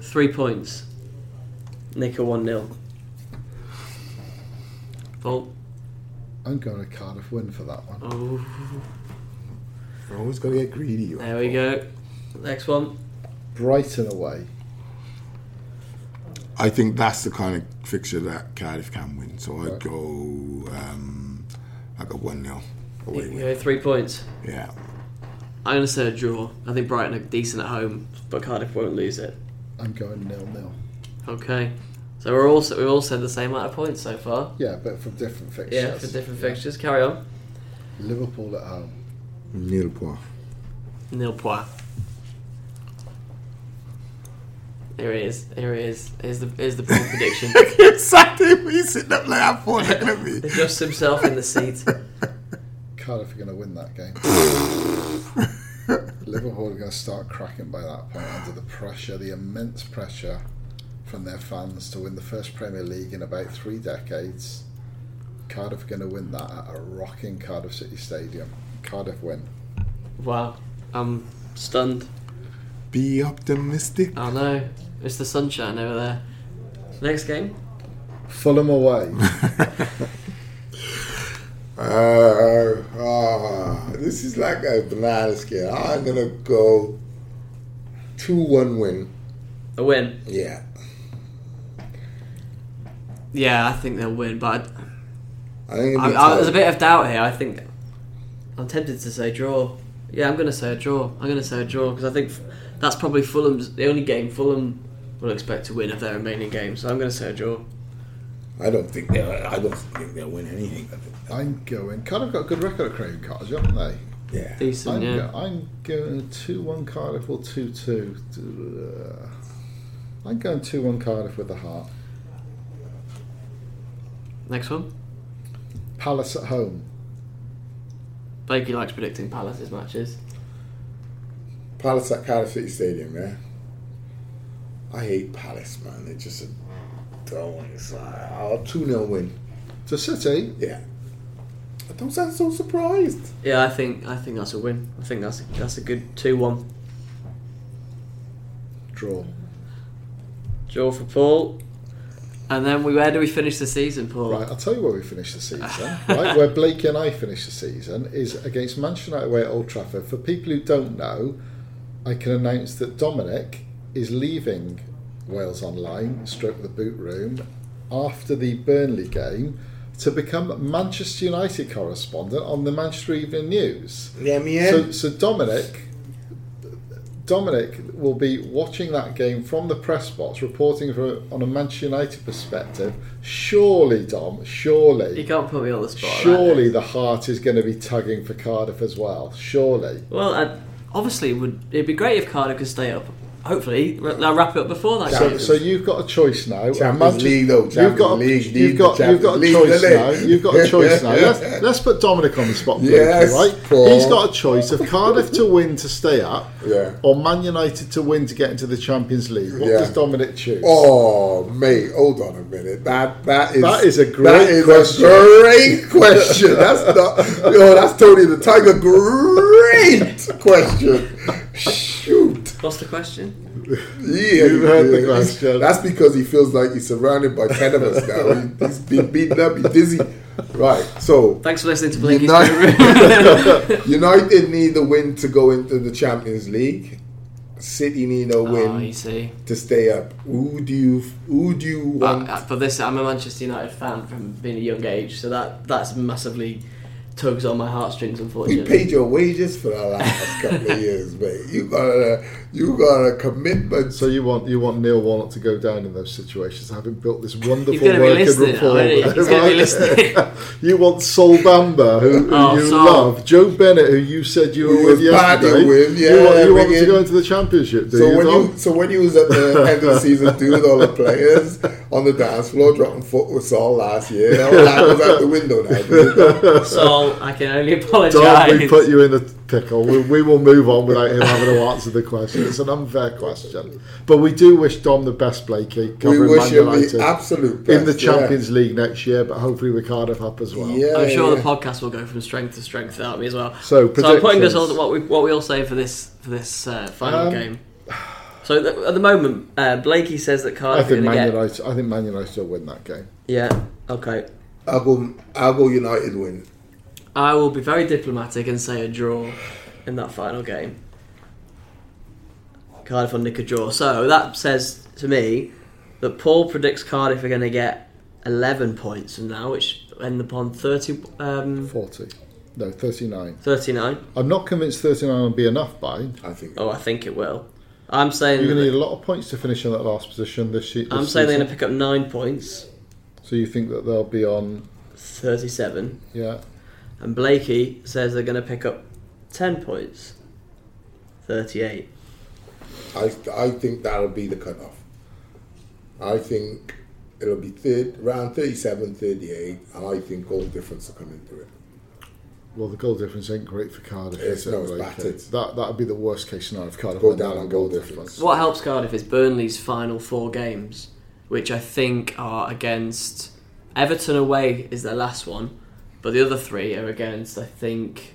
Speaker 2: Three points. Nick a 1 0. Paul?
Speaker 4: I'm going to Cardiff win for that one.
Speaker 2: Oh,
Speaker 3: You're always going to get greedy. you
Speaker 2: there we go. Next one.
Speaker 4: Brighton away.
Speaker 3: I think that's the kind of fixture that Cardiff can win. So I'd
Speaker 4: Right.
Speaker 3: go um, like a 1 0 away
Speaker 2: You
Speaker 3: win.
Speaker 2: go three points.
Speaker 3: Yeah.
Speaker 2: I'm going to say a draw. I think Brighton are decent at home, but Cardiff won't lose it.
Speaker 4: I'm going nil nil.
Speaker 2: Okay. So we're all we've all said the same amount of points so far.
Speaker 4: Yeah, but from different fixtures.
Speaker 2: Yeah, for different fixtures. Carry on.
Speaker 4: Liverpool at home.
Speaker 3: Nil point.
Speaker 2: Nil point. Here it is. Here it is. Here's the here's the bold prediction.
Speaker 3: exactly. He's sitting up like that for looking at me.
Speaker 2: Adjusts himself in the seat.
Speaker 4: Cardiff are going to win that game. Liverpool are going to start cracking by that point under the pressure, the immense pressure from their fans to win the first Premier League in about three decades. Cardiff are going to win that at a rocking Cardiff City Stadium. Cardiff win.
Speaker 2: Wow. I'm stunned.
Speaker 3: Be optimistic.
Speaker 2: I know. It's the sunshine over there. Next game.
Speaker 4: Fulham away.
Speaker 3: Uh, ah, this is like a banana skin. I'm gonna go two one win.
Speaker 2: A win.
Speaker 3: Yeah.
Speaker 2: Yeah, I think they'll win, but
Speaker 3: I think
Speaker 2: I, I, there's a bit of doubt here. I think I'm tempted to say draw. Yeah, I'm going to say a draw. I'm going to say a draw because I think that's probably Fulham's the only game Fulham will expect to win of their remaining games. So I'm going to say a draw.
Speaker 3: I don't think they'll. I don't think they'll win anything.
Speaker 4: I'm going. Cardiff got a good record at Craven Cottage, haven't they?
Speaker 3: Yeah.
Speaker 2: Decent,
Speaker 4: I'm,
Speaker 2: yeah.
Speaker 4: go, I'm going 2 1 Cardiff or 2 2. Uh, I'm going 2 1 Cardiff with the heart.
Speaker 2: Next one.
Speaker 4: Palace at home.
Speaker 2: Blakey likes predicting Palace's matches.
Speaker 3: Palace at Cardiff City Stadium. Yeah. I hate Palace, man. They just don't. It's like, oh, two 0 win.
Speaker 4: To City,
Speaker 3: Yeah. I don't sound so surprised.
Speaker 2: Yeah, I think I think that's a win. I think that's a, that's a good two-one
Speaker 4: draw.
Speaker 2: draw for Paul. And then we where do we finish the season, Paul?
Speaker 4: Right, I'll tell you where we finish the season. right, where Blake and I finish the season is against Manchester United away at Old Trafford. For people who don't know, I can announce that Dominic is leaving Wales Online, stroke the boot room, after the Burnley game to become Manchester United correspondent on the Manchester Evening News.
Speaker 3: Yeah, me
Speaker 4: So, so Dominic, Dominic will be watching that game from the press box, reporting for, on a Manchester United perspective. Surely, Dom, surely.
Speaker 2: You
Speaker 4: surely,
Speaker 2: can't put me on the spot.
Speaker 4: surely
Speaker 2: this.
Speaker 4: the heart is going to be tugging for Cardiff as well. Surely.
Speaker 2: Well, uh, obviously, it would it'd be great if Cardiff could stay up. Hopefully, r- they'll wrap it up before that.
Speaker 4: So, so you've got a choice now.
Speaker 3: Champions League, though.
Speaker 4: you've got a,
Speaker 3: League,
Speaker 4: you've got
Speaker 3: the
Speaker 4: you've got a choice
Speaker 3: League,
Speaker 4: now. You've got a choice now. Let's, let's put Dominic on the spot, Blakey,
Speaker 3: Yes,
Speaker 4: right?
Speaker 3: Paul.
Speaker 4: He's got a choice of Cardiff to win to stay up,
Speaker 3: Yeah.
Speaker 4: or Man United to win to get into the Champions League. What
Speaker 3: Yeah.
Speaker 4: does Dominic choose?
Speaker 3: Oh, mate, hold on a minute. That that is
Speaker 4: That is a great
Speaker 3: that is
Speaker 4: question.
Speaker 3: a great question. That's not yo. Oh, that's Tony the Tiger. Great question. Shoot.
Speaker 2: What's the question?
Speaker 3: Yeah,
Speaker 4: You've heard the question.
Speaker 3: That's because he feels like he's surrounded by ten of us now. He- He's been beaten up. He's dizzy. Right. So
Speaker 2: Thanks for listening to Blakey's
Speaker 3: United,
Speaker 2: Guru.
Speaker 3: United need a win to go into the Champions League. City need a win
Speaker 2: Oh, you see.
Speaker 3: to stay up. Who do you who do you want?
Speaker 2: Uh, uh, but this, I'm a Manchester United fan from being a young age, so that that's massively tugs on my heartstrings,
Speaker 3: We
Speaker 2: unfortunately.
Speaker 3: paid your wages for the last couple of years, mate. You got a you got a commitment.
Speaker 4: So you want you want Neil Warnock to go down in those situations, having built this wonderful
Speaker 2: work gonna be
Speaker 4: working
Speaker 2: listening,
Speaker 4: rapport.
Speaker 2: isn't he?
Speaker 4: with
Speaker 2: He's gonna be
Speaker 4: everyone.
Speaker 2: listening.
Speaker 4: you want Sol Bamba, who, who
Speaker 2: Oh,
Speaker 4: you
Speaker 2: Sol.
Speaker 4: love, Joe Bennett, who you said you were
Speaker 3: you
Speaker 4: with yesterday.
Speaker 3: with,
Speaker 4: you
Speaker 3: yeah,
Speaker 4: want, you want
Speaker 3: bring
Speaker 4: to go into the championship, do
Speaker 3: So
Speaker 4: you?
Speaker 3: when
Speaker 4: Tom?
Speaker 3: you so when you was at the end of the season doing all the players on the dance floor dropping foot with Sol last year, all that was out the window now. didn't it?
Speaker 2: I can only
Speaker 4: Dom,
Speaker 2: apologise.
Speaker 4: we put you in the pickle. We, we will move on without him having to answer the question. It's an unfair question. But we do wish Dom the best, Blakey,
Speaker 3: We wish
Speaker 4: Man
Speaker 3: him the absolute best.
Speaker 4: in the
Speaker 3: yeah.
Speaker 4: Champions League next year, but hopefully with Cardiff up as well.
Speaker 3: Yeah,
Speaker 2: I'm sure
Speaker 3: yeah.
Speaker 2: the podcast will go from strength to strength without me as well.
Speaker 4: So, so
Speaker 2: I'm putting us
Speaker 4: predictions.
Speaker 2: all what we what we all say for this for this uh, final
Speaker 4: Um,
Speaker 2: game. So th- at the moment, uh, Blakey says that Cardiff are
Speaker 4: think
Speaker 2: going to
Speaker 4: Man
Speaker 2: get.
Speaker 4: United. I think Man United will win that game.
Speaker 2: Yeah. Okay.
Speaker 3: I'll go. I'll go United win.
Speaker 2: I will be very diplomatic and say a draw in that final game. Cardiff on nick a draw. So that says to me that Paul predicts Cardiff are going to get 11 points from now, which end upon 30, um,
Speaker 4: Forty, no, thirty-nine.
Speaker 2: 39.
Speaker 4: I'm not convinced thirty-nine will be enough. By
Speaker 3: I think.
Speaker 2: Oh, I think it will. I'm saying
Speaker 4: you're going to need a lot of points to finish in that last position this year.
Speaker 2: I'm
Speaker 4: this
Speaker 2: saying they're going to pick up nine points,
Speaker 4: So you think that they'll be on?
Speaker 2: 37,
Speaker 4: Yeah.
Speaker 2: And Blakey says they're going to pick up 10 points, 38.
Speaker 3: I, I think that'll be the cutoff. I think it'll be third, around 37, 38, and I think goal difference will come into it.
Speaker 4: Well, the goal difference ain't great for Cardiff.
Speaker 3: It's- no, it's battered.
Speaker 4: That that would be the worst case scenario if Cardiff
Speaker 3: Go down
Speaker 4: down
Speaker 3: on
Speaker 4: on
Speaker 3: goal
Speaker 4: goal
Speaker 3: difference.
Speaker 4: difference.
Speaker 2: What helps Cardiff is Burnley's final four games, which I think are against Everton away is their last one, but the other three are against I think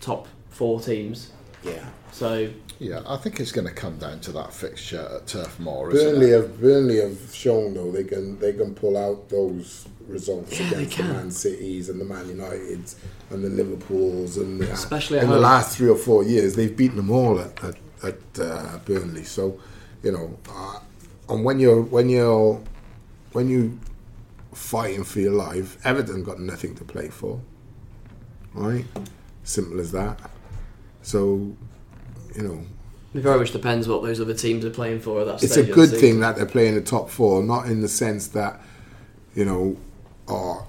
Speaker 2: top four teams.
Speaker 3: Yeah.
Speaker 2: So
Speaker 4: Yeah, I think it's going to come down to that fixture at Turf Moor. isn't
Speaker 3: Burnley
Speaker 4: it?
Speaker 3: have Burnley have shown though they can they can pull out those results
Speaker 2: Yeah,
Speaker 3: against the. Man Cities and the Man Uniteds and the Liverpools and the,
Speaker 2: Especially at
Speaker 3: in the last three or four years they've beaten them all at at, at uh, Burnley. So you know, uh, and when you're when you're when you fighting for your life, Everton got nothing to play for, right? Simple as that. So you know,
Speaker 2: it very much depends what those other teams are playing for at that
Speaker 3: it's
Speaker 2: stage.
Speaker 3: a good thing that they're playing the top four, not in the sense that you know, or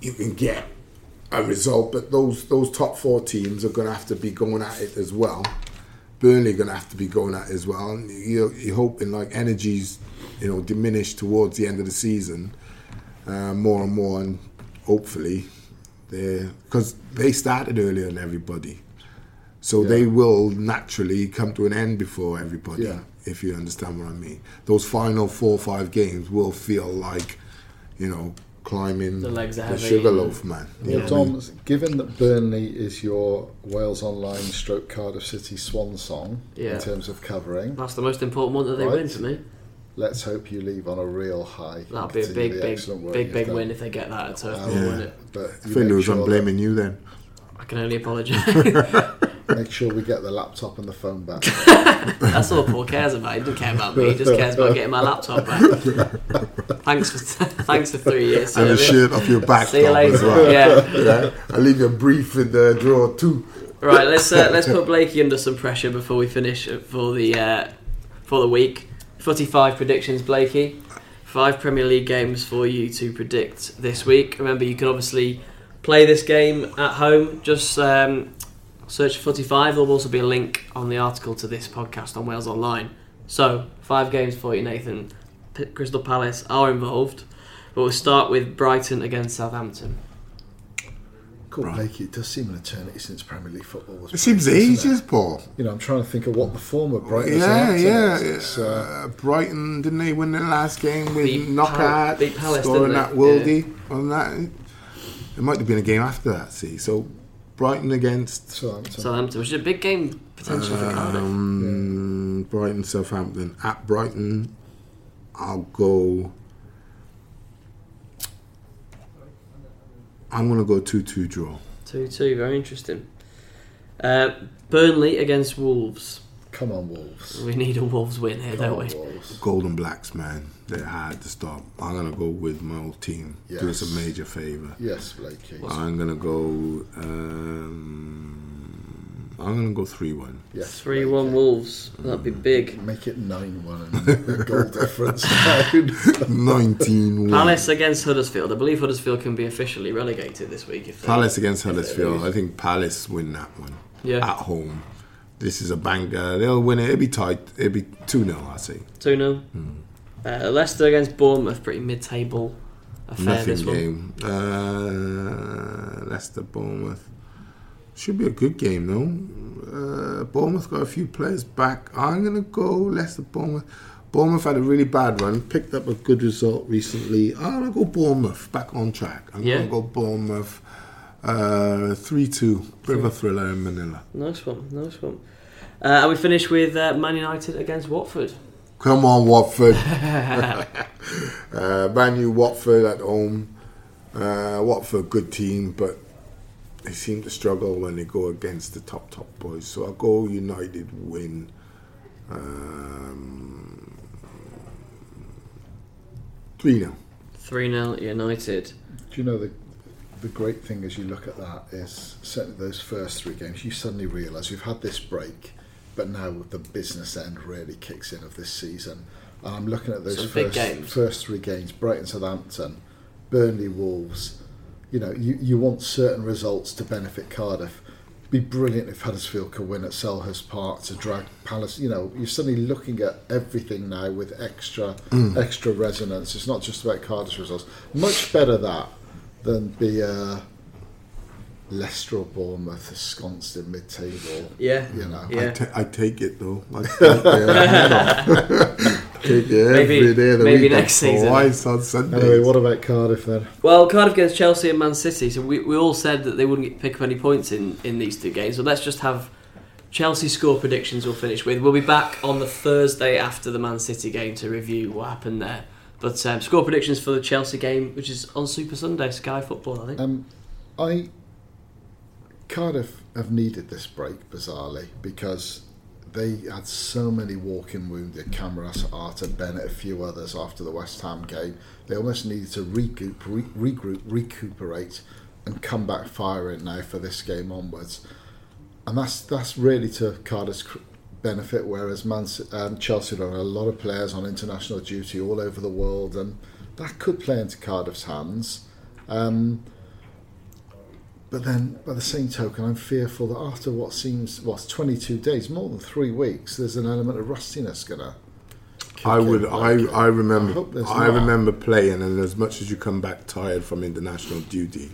Speaker 3: you can get a result, but those those top four teams are going to have to be going at it as well. Burnley are going to have to be going at it as well, and you're, you're hoping like energies, you know, diminish towards the end of the season uh, more and more, and hopefully they because they started earlier than everybody. So
Speaker 4: Yeah.
Speaker 3: they will naturally come to an end before everybody,
Speaker 4: Yeah.
Speaker 3: if you understand what I mean. Those final four or five games will feel like, you know, climbing
Speaker 2: The legs
Speaker 3: the
Speaker 2: heavy
Speaker 3: sugar loaf, man. You
Speaker 4: Well,
Speaker 3: know what I mean?
Speaker 4: Dom, given that Burnley is your Wales Online stroke Cardiff City swan song
Speaker 2: Yeah.
Speaker 4: in terms of covering,
Speaker 2: That's the most important one that they
Speaker 4: Right.
Speaker 2: win for me.
Speaker 4: Let's hope you leave on a real high. and
Speaker 2: That'll be a
Speaker 4: continue
Speaker 2: big, big,
Speaker 4: excellent work
Speaker 2: big, big win if they get that at Turf
Speaker 4: Um,
Speaker 2: Moor,
Speaker 3: Yeah.
Speaker 4: But
Speaker 3: I
Speaker 4: you
Speaker 3: feel
Speaker 4: make
Speaker 3: Lewis,
Speaker 4: sure
Speaker 3: I'm blaming you then.
Speaker 2: I can only apologise.
Speaker 4: Make sure we get the laptop and the phone back.
Speaker 2: That's all Paul cares about. He doesn't care about me. He just cares about getting my laptop back. thanks for thanks for three years.
Speaker 3: And a
Speaker 2: service.
Speaker 3: shirt off your back,
Speaker 2: See you
Speaker 3: Dom, as
Speaker 2: later.
Speaker 3: well.
Speaker 2: Yeah.
Speaker 3: Yeah. I'll leave you a brief in the drawer too.
Speaker 2: Right. Let's uh, let's put Blakey under some pressure before we finish for the uh, for the week. Footy five predictions, Blakey. Five Premier League games for you to predict this week. Remember, you can obviously play this game at home. Just um, search for Footy Five. There'll also be a link on the article to this podcast on Wales Online. So five games for you, Nathan. P- Crystal Palace are involved, but we'll start with Brighton against Southampton.
Speaker 4: Cool,
Speaker 3: Right.
Speaker 4: Blakey. It does seem an eternity since Premier League football was.
Speaker 3: It seems
Speaker 4: played, doesn't
Speaker 3: ages,
Speaker 4: it?
Speaker 3: Paul.
Speaker 4: You know, I'm trying to think of what the former of Brighton.
Speaker 3: Yeah,
Speaker 4: Southampton
Speaker 3: yeah.
Speaker 4: is. It's, uh,
Speaker 3: uh, Brighton, didn't they win their last game with
Speaker 2: Beat
Speaker 3: knockout,
Speaker 2: Pal- beat Palace,
Speaker 3: scoring that
Speaker 2: they?
Speaker 3: worldie? Wasn't that? It might have been a game after that, see. So, Brighton against
Speaker 4: Southampton.
Speaker 2: Southampton, which is a big game potential for Cardiff.
Speaker 3: um, Brighton, Southampton. At Brighton, I'll go. I'm going to go 2 2 draw.
Speaker 2: 2 2, very interesting. Uh, Burnley against Wolves.
Speaker 4: Come on, Wolves.
Speaker 2: We need a Wolves win here,
Speaker 4: Come
Speaker 2: don't
Speaker 4: on,
Speaker 2: we?
Speaker 4: Wolves.
Speaker 3: Golden Blacks, man, they're hard to stop. I'm gonna go with my old team. Do us a major favour.
Speaker 4: Yes, Blakey.
Speaker 3: I'm gonna go. Um, I'm gonna go three-one.
Speaker 4: Yes,
Speaker 2: 3 1 Wolves. That'd be big.
Speaker 4: Make it 9 1 and the goal difference down.
Speaker 3: Nineteen.
Speaker 2: Palace against Huddersfield. I believe Huddersfield can be officially relegated this week. If they,
Speaker 3: Palace against
Speaker 2: if they
Speaker 3: Huddersfield. I think Palace win that one
Speaker 2: Yeah.
Speaker 3: at home. This is a banger. They'll win it. It'll be tight. It'll be two 0 I say.
Speaker 2: 2 0.
Speaker 3: Hmm.
Speaker 2: Uh, Leicester against Bournemouth. Pretty mid table affair, this
Speaker 3: Nothing
Speaker 2: one.
Speaker 3: game. Uh, Leicester Bournemouth should be a good game though. Uh, Bournemouth got a few players back. I'm gonna go Leicester Bournemouth. Bournemouth had a really bad run, picked up a good result recently. I'm gonna go Bournemouth back on track. I'm
Speaker 2: Yeah.
Speaker 3: gonna go Bournemouth. Uh, three two. Bit of a thriller in Manila.
Speaker 2: Nice one, nice one. Uh, and we finish with uh, Man United against Watford.
Speaker 3: Come on, Watford. uh, brand new Watford at home. Uh, Watford, good team, but they seem to struggle when they go against the top top boys. So I'll go United win. Um, three now.
Speaker 2: 3 0 United.
Speaker 4: Do you know the the great thing as you look at that is certainly those first three games, you suddenly realise you've had this break, but now the business end really kicks in of this season. And I'm looking at those
Speaker 2: Some
Speaker 4: first, first three games: Brighton, Southampton, Burnley, Wolves. You know, you, you want certain results to benefit Cardiff. Be brilliant if Huddersfield could win at Selhurst Park to drag Palace. You know, you're suddenly looking at everything now with extra extra resonance. It's not just about Cardiff's results. Much better that than be uh, Leicester or Bournemouth ensconced in mid-table.
Speaker 2: Yeah.
Speaker 4: You know.
Speaker 2: Yeah.
Speaker 3: I, take it though. I take it, take it
Speaker 2: Maybe-
Speaker 3: every day of the
Speaker 2: maybe
Speaker 3: week.
Speaker 2: next season.
Speaker 3: Twice on Sundays.
Speaker 4: Anyway, what about Cardiff then?
Speaker 2: Well, Cardiff against Chelsea and Man City. So we, we all said that they wouldn't get- pick up any points in, in these two games. So let's just have Chelsea score predictions we'll finish with. We'll be back on the Thursday after the Man City game to review what happened there. But um, score predictions for the Chelsea game, which is on Super Sunday, Sky Football, I think.
Speaker 4: Um, I Cardiff have needed this break bizarrely because they had so many walking wounded. Camarasa, Arter, Bennett, a few others after the West Ham game. They almost needed to regroup, re- regroup, recuperate, and come back firing now for this game onwards. And that's that's really to Cardiff's benefit. Whereas Man, um, Chelsea have a lot of players on international duty all over the world, and that could play into Cardiff's hands. Um, but then, by the same token, I'm fearful that after what seems what's 22 days, more than three weeks, there's an element of rustiness gonna.
Speaker 3: I would. I. I remember.
Speaker 4: there's
Speaker 3: I, remember playing, and as much as you come back tired from international duty,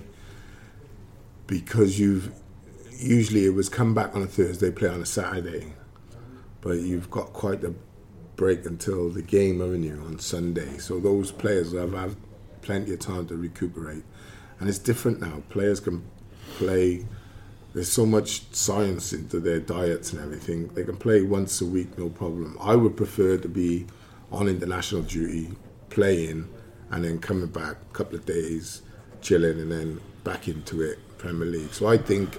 Speaker 3: because you've usually it was come back on a Thursday, play on a Saturday, but you've got quite a break until the game, haven't you, on Sunday? So those players have had plenty of time to recuperate, and it's different now. Players can play. There's so much science into their diets and everything. They can play once a week, no problem. I would prefer to be on international duty, playing, and then coming back a couple of days, chilling, and then back into it, Premier League. So I think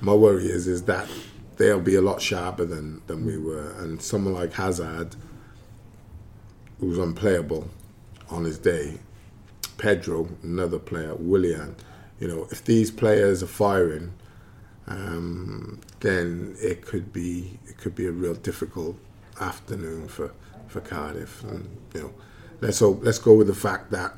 Speaker 3: my worry is is that they'll be a lot sharper than, than we were. And someone like Hazard, who's unplayable on his day, Pedro, another player, Willian, you know, if these players are firing, um, then it could be it could be a real difficult afternoon for, for Cardiff. And you know, let's hope let's go with the fact that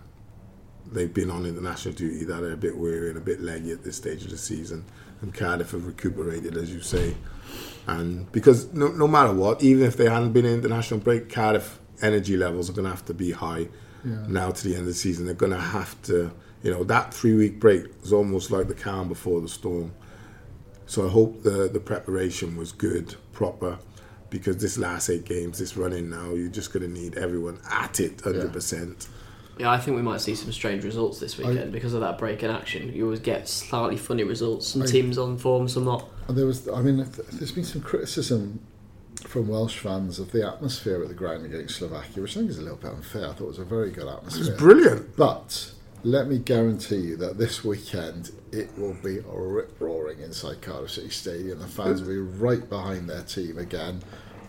Speaker 3: they've been on international duty that are a bit weary and a bit leggy at this stage of the season, and Cardiff have recuperated, as you say. And because no, no matter what, even if they hadn't been in international break, Cardiff energy levels are going to have to be high now to the end of the season. They're going to have to, you know, that three week break is almost like the calm before the storm. So I hope the the preparation was good, proper, because this last eight games, this running now, you're just going to need everyone at it, hundred percent.
Speaker 2: Yeah, I think we might see some strange results this weekend because of that break in action. You always get slightly funny results. Some
Speaker 4: I-
Speaker 2: teams on form, some not.
Speaker 4: And there was, I mean, there's been some criticism from Welsh fans of the atmosphere at the ground against Slovakia, which I think is a little bit unfair. I thought it was a very good atmosphere.
Speaker 3: It's brilliant.
Speaker 4: But let me guarantee you that this weekend it will be rip roaring inside Cardiff City Stadium. The fans will be right behind their team again.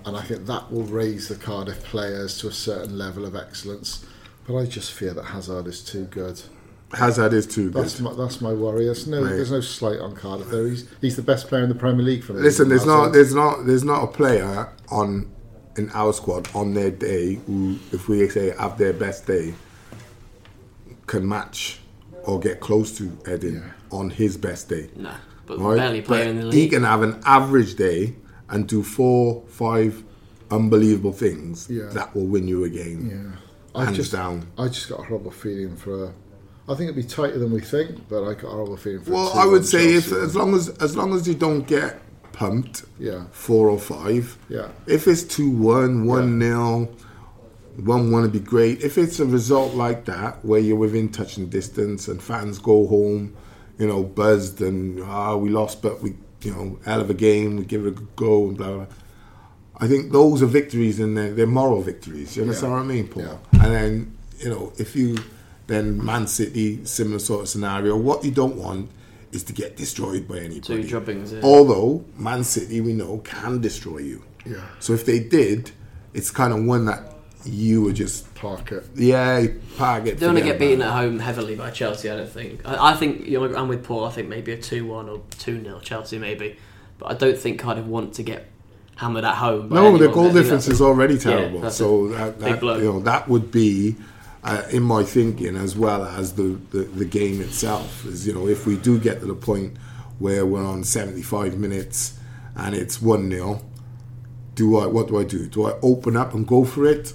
Speaker 4: and I think that will raise the Cardiff players to a certain level of excellence. But I just fear that Hazard is too good.
Speaker 3: Hazard is too good.
Speaker 4: That's my that's my worry. There's no there's no slight on Cardiff there. He's he's the best player in the Premier League for me.
Speaker 3: Listen, there's not there's not there's not a player on in our squad on their day who, if we say have their best day, can match or get close to Eden on his best day.
Speaker 2: No, but
Speaker 3: Right?
Speaker 2: barely player
Speaker 3: But
Speaker 2: in the
Speaker 3: He can have an average day and do four, five unbelievable things
Speaker 4: Yeah.
Speaker 3: that will win you a game.
Speaker 4: Yeah. I
Speaker 3: Hands
Speaker 4: just
Speaker 3: down.
Speaker 4: I just got a horrible feeling for. I think it'd be tighter than we think, but I got a horrible feeling for.
Speaker 3: Well, I would say if as long as as long as you don't get pumped,
Speaker 4: Yeah.
Speaker 3: four or five.
Speaker 4: Yeah.
Speaker 3: If it's two one, one nil, one one would be great. If it's a result like that where you're within touching distance and fans go home, you know, buzzed and ah we lost, but we you know hell of a game, we give it a good go and blah blah. blah. I think those are victories and they're, they're moral victories. You understand
Speaker 4: Yeah.
Speaker 3: what I mean, Paul?
Speaker 4: Yeah.
Speaker 3: And then you know if you then Man City similar sort of scenario. What you don't want is to get destroyed by anybody.
Speaker 2: Two drubbings. Yeah.
Speaker 3: Although Man City, we know, can destroy you.
Speaker 4: Yeah.
Speaker 3: So if they did, it's kind of one that you would just
Speaker 4: park it.
Speaker 3: yeah park it.
Speaker 2: They want to get beaten at home heavily by Chelsea. I don't think. I, I think you know, I'm with Paul. I think maybe a two-one or two-nil Chelsea maybe, but I don't think Cardiff want to get hammered at home.
Speaker 3: No, the goal difference is already terrible.
Speaker 2: that's
Speaker 3: so that, that you know that would be. Uh, in my thinking, as well as the, the, the game itself, is you know if we do get to the point where we're on 75 minutes and it's one 0 do I what do I do? Do I open up and go for it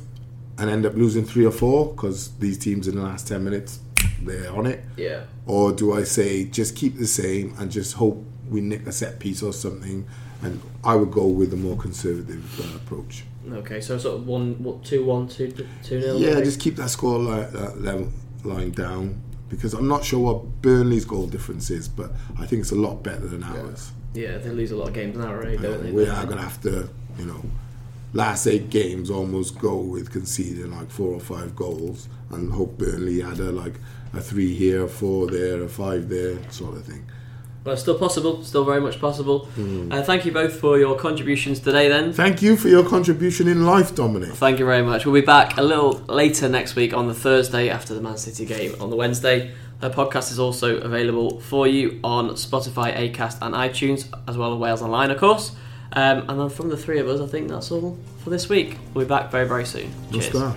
Speaker 3: and end up losing three or four because these teams in the last 10 minutes they're on it?
Speaker 2: Yeah.
Speaker 3: Or do I say just keep the same and just hope we nick a set piece or something? And I would go with a more conservative uh, approach.
Speaker 2: Okay, so sort of one, what, two, one, two, two nil.
Speaker 3: Yeah,
Speaker 2: maybe?
Speaker 3: just keep that score li- uh, level line down because I'm not sure what Burnley's goal difference is, but I think it's a lot better than ours.
Speaker 2: yeah, they lose a lot of games now, right? don't they?
Speaker 3: we are going to have to, you know, last eight games almost go with conceding like four or five goals and hope Burnley had a like a three here, a four there, a five there, sort of thing.
Speaker 2: Well, still possible, still very much possible.
Speaker 3: Hmm.
Speaker 2: Uh, thank you both for your contributions today. Then,
Speaker 3: Thank you for your contribution in life, Dominic.
Speaker 2: Thank you very much. We'll be back a little later next week on the Thursday after the Man City game on the Wednesday. The podcast is also available for you on Spotify, Acast, and iTunes, as well as Wales Online, of course. Um, and then from the three of us, I think that's all for this week. We'll be back very, very soon. Cheers.